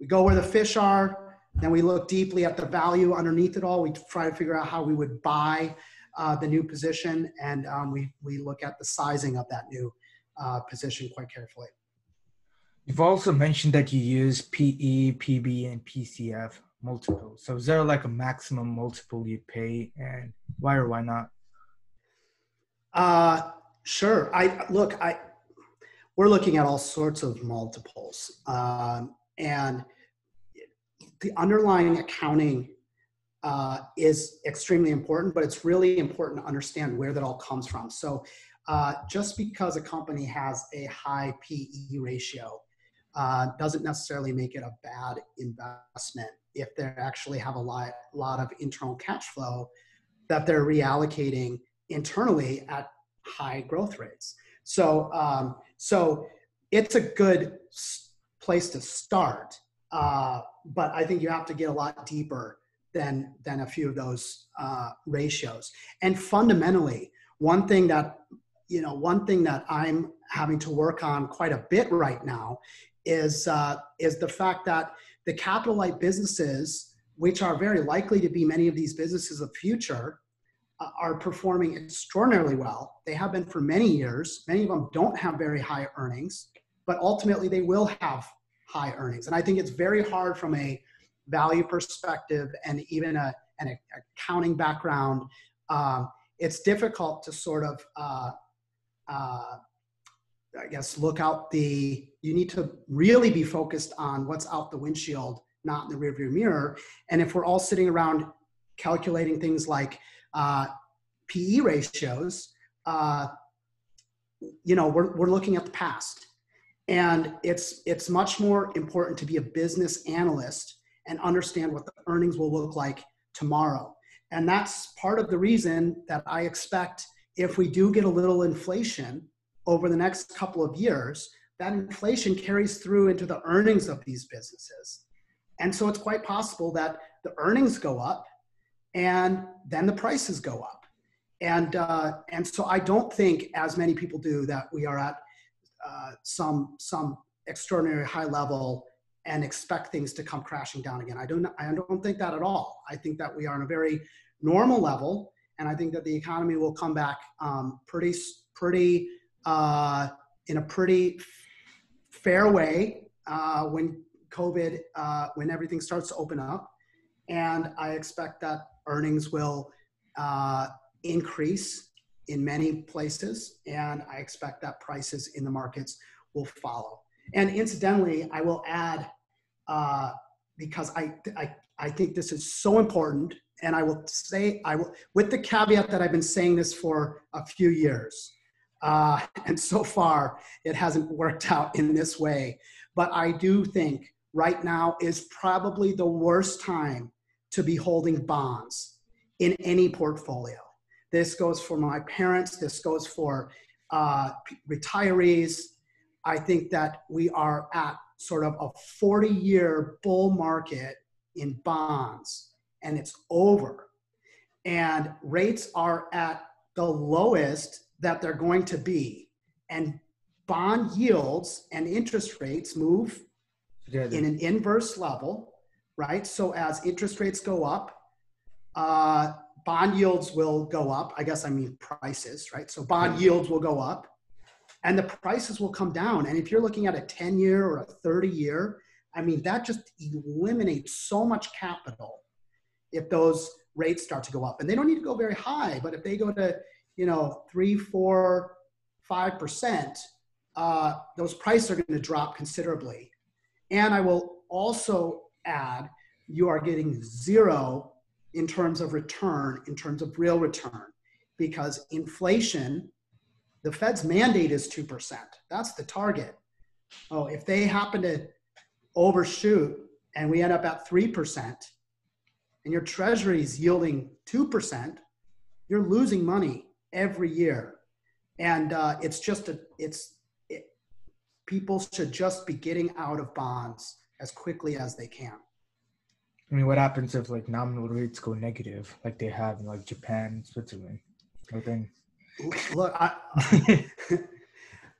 we go where the fish are, then we look deeply at the value underneath it all. We try to figure out how we would buy uh, the new position, and um, we, we look at the sizing of that new uh, position quite carefully. You've also mentioned that you use PE, PB, and PCF multiples. So is there like a maximum multiple you pay, and why or why not? Uh, sure. I look. I we're looking at all sorts of multiples, um, and the underlying accounting uh, is extremely important. But it's really important to understand where that all comes from. So, uh, just because a company has a high PE ratio uh, doesn't necessarily make it a bad investment if they actually have a lot, lot of internal cash flow that they're reallocating internally at high growth rates. So, um, so it's a good place to start. Uh, but I think you have to get a lot deeper than than a few of those uh, ratios. And fundamentally, one thing that you know, one thing that I'm having to work on quite a bit right now is uh, is the fact that the capital light businesses, which are very likely to be many of these businesses of future, uh, are performing extraordinarily well. They have been for many years. Many of them don't have very high earnings, but ultimately they will have high earnings. And I think it's very hard from a value perspective and even a, an accounting background. Um, it's difficult to sort of, uh, uh, I guess, look out the, you need to really be focused on what's out the windshield, not in the rearview mirror. And if we're all sitting around calculating things like uh, PE ratios, uh, you know, we're, we're looking at the past. And it's, it's much more important to be a business analyst and understand what the earnings will look like tomorrow. And that's part of the reason that I expect if we do get a little inflation over the next couple of years, that inflation carries through into the earnings of these businesses. And so it's quite possible that the earnings go up and then the prices go up. And, uh, and so I don't think, as many people do, that we are at uh, some, some extraordinary high level and expect things to come crashing down again. I don't, I don't think that at all. I think that we are on a very normal level, and I think that the economy will come back um, pretty, pretty, uh, in a pretty fair way uh, when COVID, uh, when everything starts to open up. And I expect that earnings will uh, increase in many places, and I expect that prices in the markets will follow. And incidentally, I will add, uh, because I, I, I think this is so important, and I will say, I will, with the caveat that I've been saying this for a few years, uh, and so far it hasn't worked out in this way. But I do think right now is probably the worst time to be holding bonds in any portfolio. This goes for my parents, this goes for uh, retirees. I think that we are at sort of a 40 year bull market in bonds and it's over. And rates are at the lowest that they're going to be. And bond yields and interest rates move in an inverse level right? So as interest rates go up, uh, bond yields will go up. I guess I mean prices, right? So bond yields will go up and the prices will come down. And if you're looking at a 10 year or a 30 year, I mean, that just eliminates so much capital if those rates start to go up. And they don't need to go very high, but if they go to, you know, three, four, five percent, uh, those prices are going to drop considerably. And I will also add, you are getting zero in terms of return, in terms of real return, because inflation, the Fed's mandate is 2%. That's the target. Oh, if they happen to overshoot and we end up at 3%, and your treasury is yielding 2%, you're losing money every year. And uh, it's just a, it's, it, people should just be getting out of bonds as quickly as they can. I mean, what happens if like nominal rates go negative, like they have in like Japan, Switzerland, nothing? Look, I,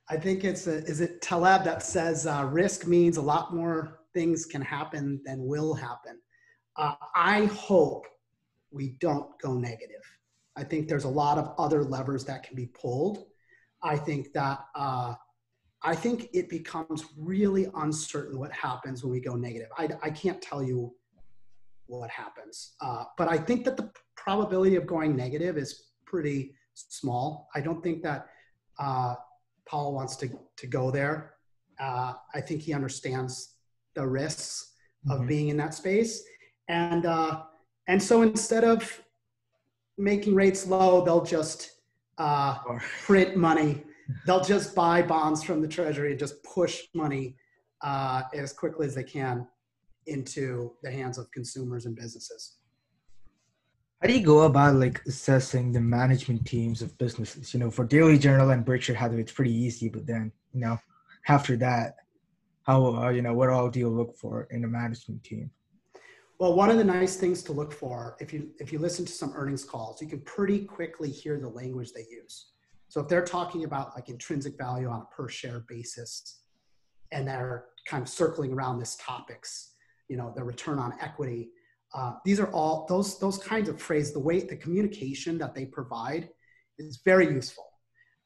I think it's a, is it Taleb that says uh, risk means a lot more things can happen than will happen. Uh, I hope we don't go negative. I think there's a lot of other levers that can be pulled. I think that uh, I think it becomes really uncertain what happens when we go negative. I, I can't tell you what happens, uh, but I think that the probability of going negative is pretty small. I don't think that uh, Powell wants to, to go there. Uh, I think he understands the risks mm-hmm. of being in that space. And, uh, and so instead of making rates low, they'll just uh, print money they'll just buy bonds from the treasury and just push money uh, as quickly as they can into the hands of consumers and businesses. How do you go about like assessing the management teams of businesses? You know, for Daily Journal and Berkshire Hathaway, it's pretty easy, but then you know, after that, how uh, you know what all do you look for in a management team? Well, one of the nice things to look for, if you if you listen to some earnings calls, you can pretty quickly hear the language they use. So if they're talking about like intrinsic value on a per share basis, and they're kind of circling around this topics, you know, the return on equity, uh, these are all those those kinds of phrases. The way the communication that they provide is very useful.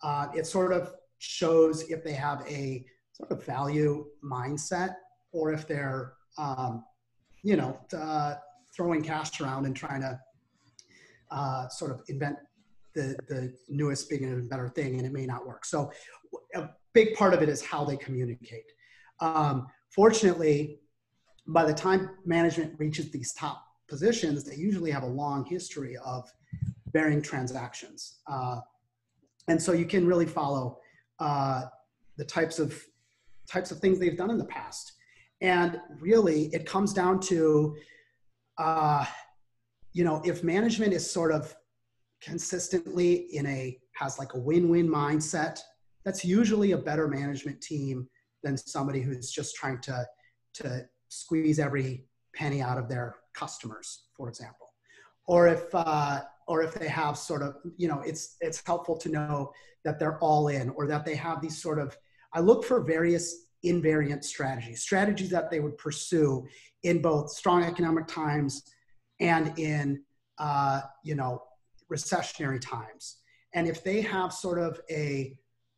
Uh, it sort of shows if they have a sort of value mindset or if they're um, you know, uh, throwing cash around and trying to uh, sort of invent the, the newest, bigger, and better thing, and it may not work. So a big part of it is how they communicate. Um, fortunately, by the time management reaches these top positions, they usually have a long history of varying transactions. Uh, and so you can really follow uh, the types of types of things they've done in the past. And really, it comes down to, uh, you know, if management is sort of consistently in a has like a win-win mindset, that's usually a better management team than somebody who's just trying to to squeeze every penny out of their customers, for example. Or if uh, or if they have sort of, you know, it's it's helpful to know that they're all in or that they have these sort of. I look for various invariant strategies, strategies that they would pursue in both strong economic times and in, uh, you know, recessionary times. And if they have sort of a,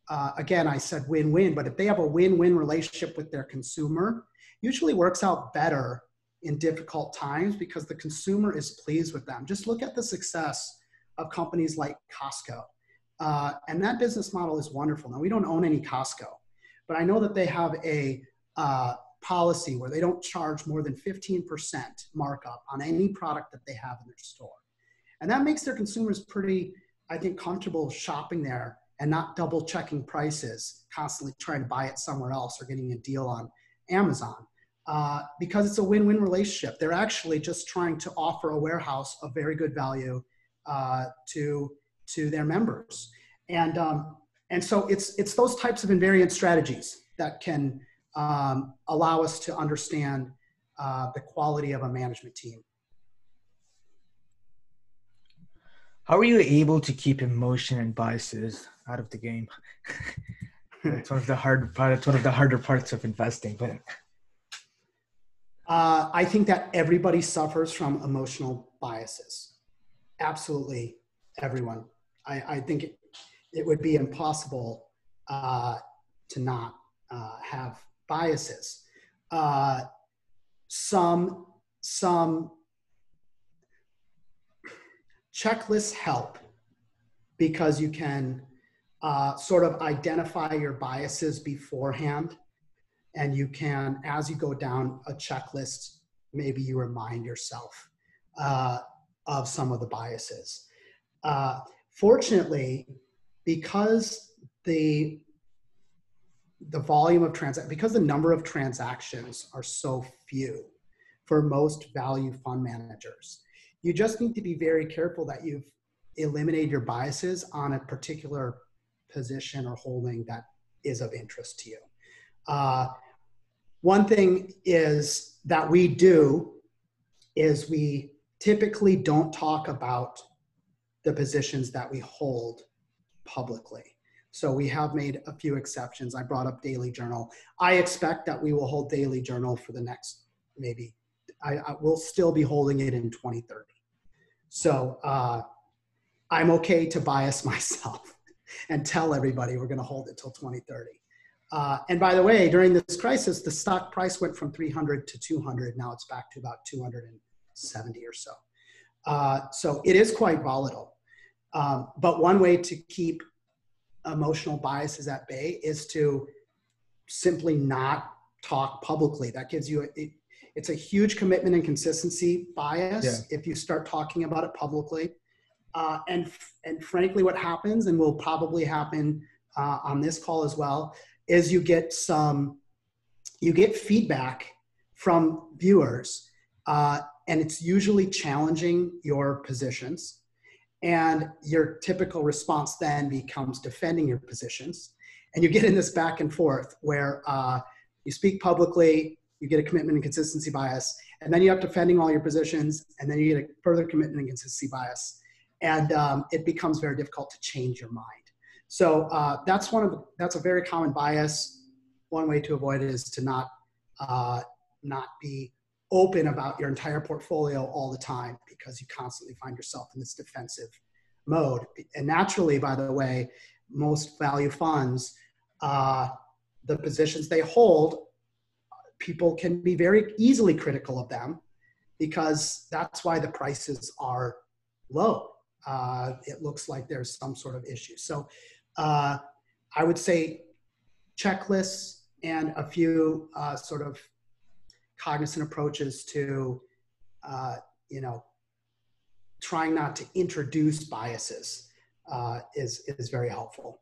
uh, again, I said win-win, but if they have a win-win relationship with their consumer, usually works out better in difficult times because the consumer is pleased with them. Just look at the success of companies like Costco. Uh, and that business model is wonderful. Now, we don't own any Costco, but I know that they have a uh, policy where they don't charge more than 15% markup on any product that they have in their store. And that makes their consumers pretty, I think, comfortable shopping there and not double checking prices, constantly trying to buy it somewhere else or getting a deal on Amazon. Uh, because it's a win-win relationship. They're actually just trying to offer a warehouse of very good value uh, to to their members. And um, and so it's, it's those types of invariant strategies that can um, allow us to understand uh, the quality of a management team. How are you able to keep emotion and biases out of the game? it's one of the hard part. it's one of the harder parts of investing, but uh, I think that everybody suffers from emotional biases. Absolutely, everyone. I, I think it, would be impossible uh, to not uh, have biases. Uh, some some checklists help because you can uh, sort of identify your biases beforehand and you can as you go down a checklist maybe you remind yourself uh, of some of the biases uh, fortunately because the the volume of trans because the number of transactions are so few for most value fund managers you just need to be very careful that you've eliminated your biases on a particular position or holding that is of interest to you. Uh, one thing is that we do is we typically don't talk about the positions that we hold publicly. So we have made a few exceptions. I brought up Daily Journal. I expect that we will hold Daily Journal for the next maybe, I, I will still be holding it in 2030. So uh, I'm okay to bias myself and tell everybody we're going to hold it till 2030. Uh, and by the way, during this crisis, the stock price went from 300 to 200. Now it's back to about 270 or so. Uh, so it is quite volatile. Um, but one way to keep emotional biases at bay is to simply not talk publicly. That gives you a, it, it's a huge commitment and consistency bias yeah. if you start talking about it publicly. Uh, and and frankly, what happens and will probably happen uh, on this call as well is you get some you get feedback from viewers uh, and it's usually challenging your positions. And your typical response then becomes defending your positions. And you get in this back and forth where uh, you speak publicly, you get a commitment and consistency bias, and then you have defending all your positions, and then you get a further commitment and consistency bias. And um, it becomes very difficult to change your mind. So uh, that's one of that's a very common bias. One way to avoid it is to not uh, not be open about your entire portfolio all the time because you constantly find yourself in this defensive mode. And naturally, by the way, most value funds, uh, the positions they hold, people can be very easily critical of them because that's why the prices are low. Uh, it looks like there's some sort of issue. So uh, I would say checklists and a few uh, sort of cognizant approaches to, uh, you know, trying not to introduce biases uh, is is very helpful.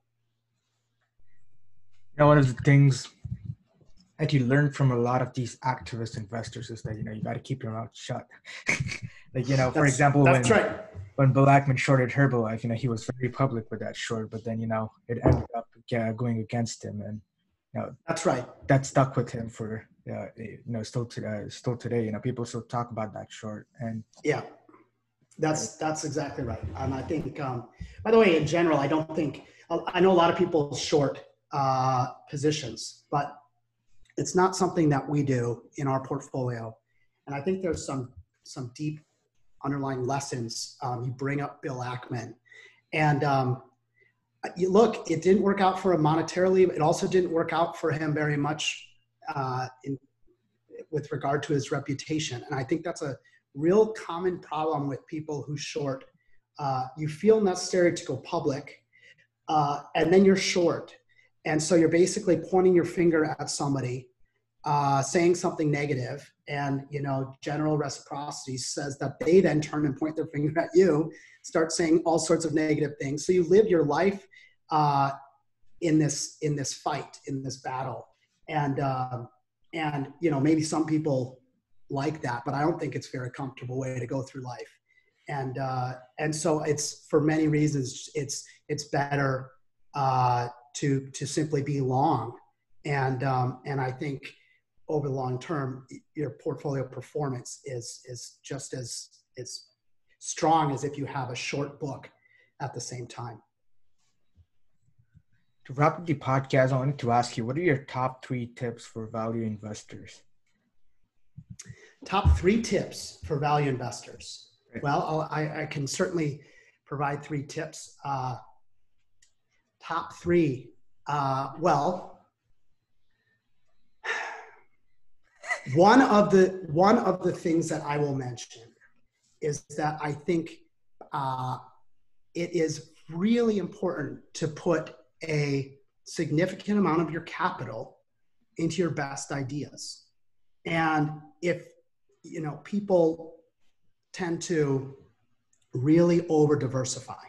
You know, one of the things that you learn from a lot of these activist investors is that you know you got to keep your mouth shut. like you know, for that's, example, that's when, right. when Bill Ackman shorted Herbalife, you know, he was very public with that short, but then you know it ended up going against him, and you know That's right. that stuck with him for uh, you know still to, uh, still today. You know, people still talk about that short, and Yeah, that's that's exactly right. And I think, um, by the way, in general, I don't think I know a lot of people short uh, positions, but it's not something that we do in our portfolio. And I think there's some some deep underlying lessons. Um, you bring up Bill Ackman, and um, you look, it didn't work out for him monetarily. It also didn't work out for him very much uh, in with regard to his reputation. And I think that's a real common problem with people who short. Uh, you feel necessary to go public, uh, and then you're short. And so you're basically pointing your finger at somebody, uh, saying something negative, and you know, general reciprocity says that they then turn and point their finger at you, start saying all sorts of negative things. So you live your life uh, in this in this fight, in this battle, and um, and you know, maybe some people like that, but I don't think it's a very comfortable way to go through life. And uh, and so it's for many reasons it's it's better uh, to to simply be long, and um, and I think over the long term your portfolio performance is is just as as strong as if you have a short book at the same time. To wrap up the podcast, I wanted to ask you, what are your top three tips for value investors? top three tips for value investors. Right. Well, I'll, I, I can certainly provide three tips. Uh, top three. Uh, well, one of the one of the things that I will mention is that I think uh, it is really important to put a significant amount of your capital into your best ideas. And if you know people tend to really over diversify,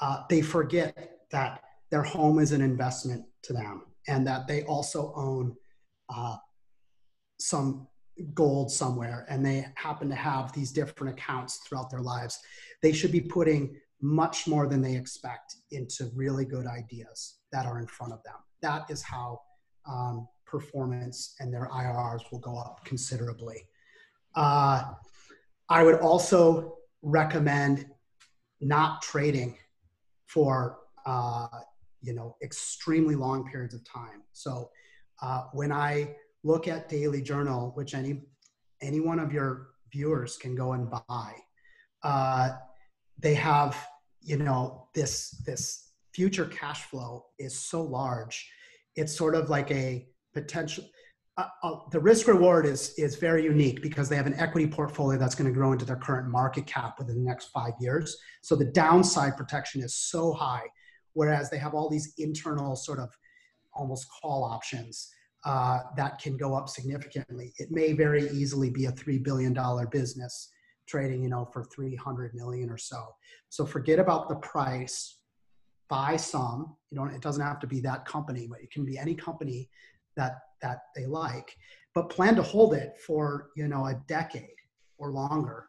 uh, they forget that their home is an investment to them and that they also own uh, some gold somewhere and they happen to have these different accounts throughout their lives. They should be putting much more than they expect into really good ideas that are in front of them. That is how um, performance and their IRRs will go up considerably. Uh, I would also recommend not trading for uh, you know extremely long periods of time. So uh, when I look at Daily Journal, which any any one of your viewers can go and buy, uh, they have you know this this future cash flow is so large. It's sort of like a potential. Uh, uh, the risk reward is is very unique because they have an equity portfolio that's going to grow into their current market cap within the next five years. So the downside protection is so high, whereas they have all these internal sort of almost call options uh, that can go up significantly. It may very easily be a three billion dollar business trading, you know, for 300 million or so. So forget about the price. Buy some. You don't. It doesn't have to be that company, but it can be any company that that they like. But plan to hold it for you know a decade or longer,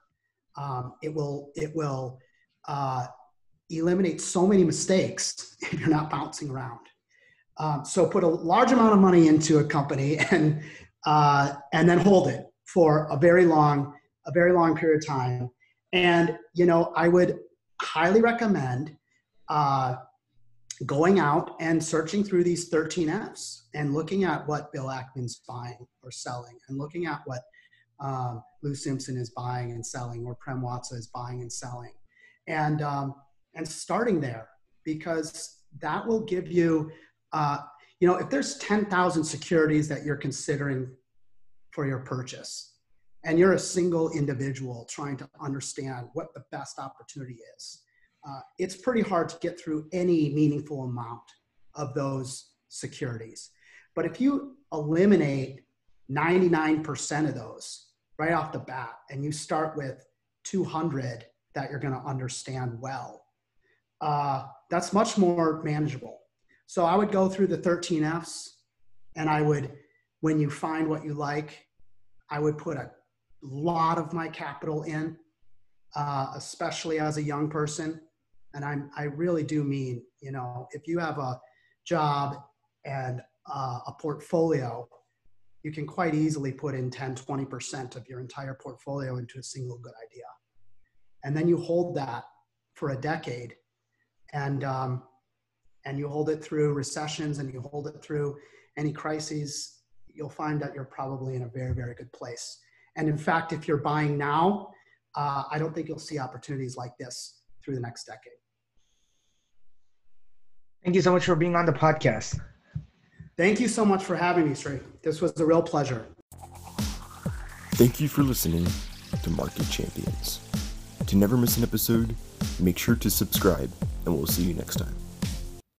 um, it will it will uh, eliminate so many mistakes if you're not bouncing around. Um, so put a large amount of money into a company and uh, and then hold it for a very long a very long period of time. And you know, I would highly recommend uh, going out and searching through these 13 Fs and looking at what Bill Ackman's buying or selling, and looking at what um, Lou Simpson is buying and selling, or Prem Watsa is buying and selling, and um, and starting there because that will give you, uh, you know, if there's 10,000 securities that you're considering for your purchase, and you're a single individual trying to understand what the best opportunity is, uh, it's pretty hard to get through any meaningful amount of those securities. But if you eliminate 99% of those right off the bat and you start with 200 that you're going to understand well, uh, that's much more manageable. So I would go through the 13 Fs and I would, when you find what you like, I would put a lot of my capital in, uh, especially as a young person. And I'm, I really do mean, you know, if you have a job and uh, a portfolio, you can quite easily put in 10, 20% of your entire portfolio into a single good idea. And then you hold that for a decade and, um, and you hold it through recessions and you hold it through any crises, you'll find that you're probably in a very, very good place. And in fact, if you're buying now, uh, I don't think you'll see opportunities like this through the next decade. Thank you so much for being on the podcast. Thank you so much for having me, Sri. This was a real pleasure. Thank you for listening to Market Champions. To never miss an episode, make sure to subscribe, and we'll see you next time.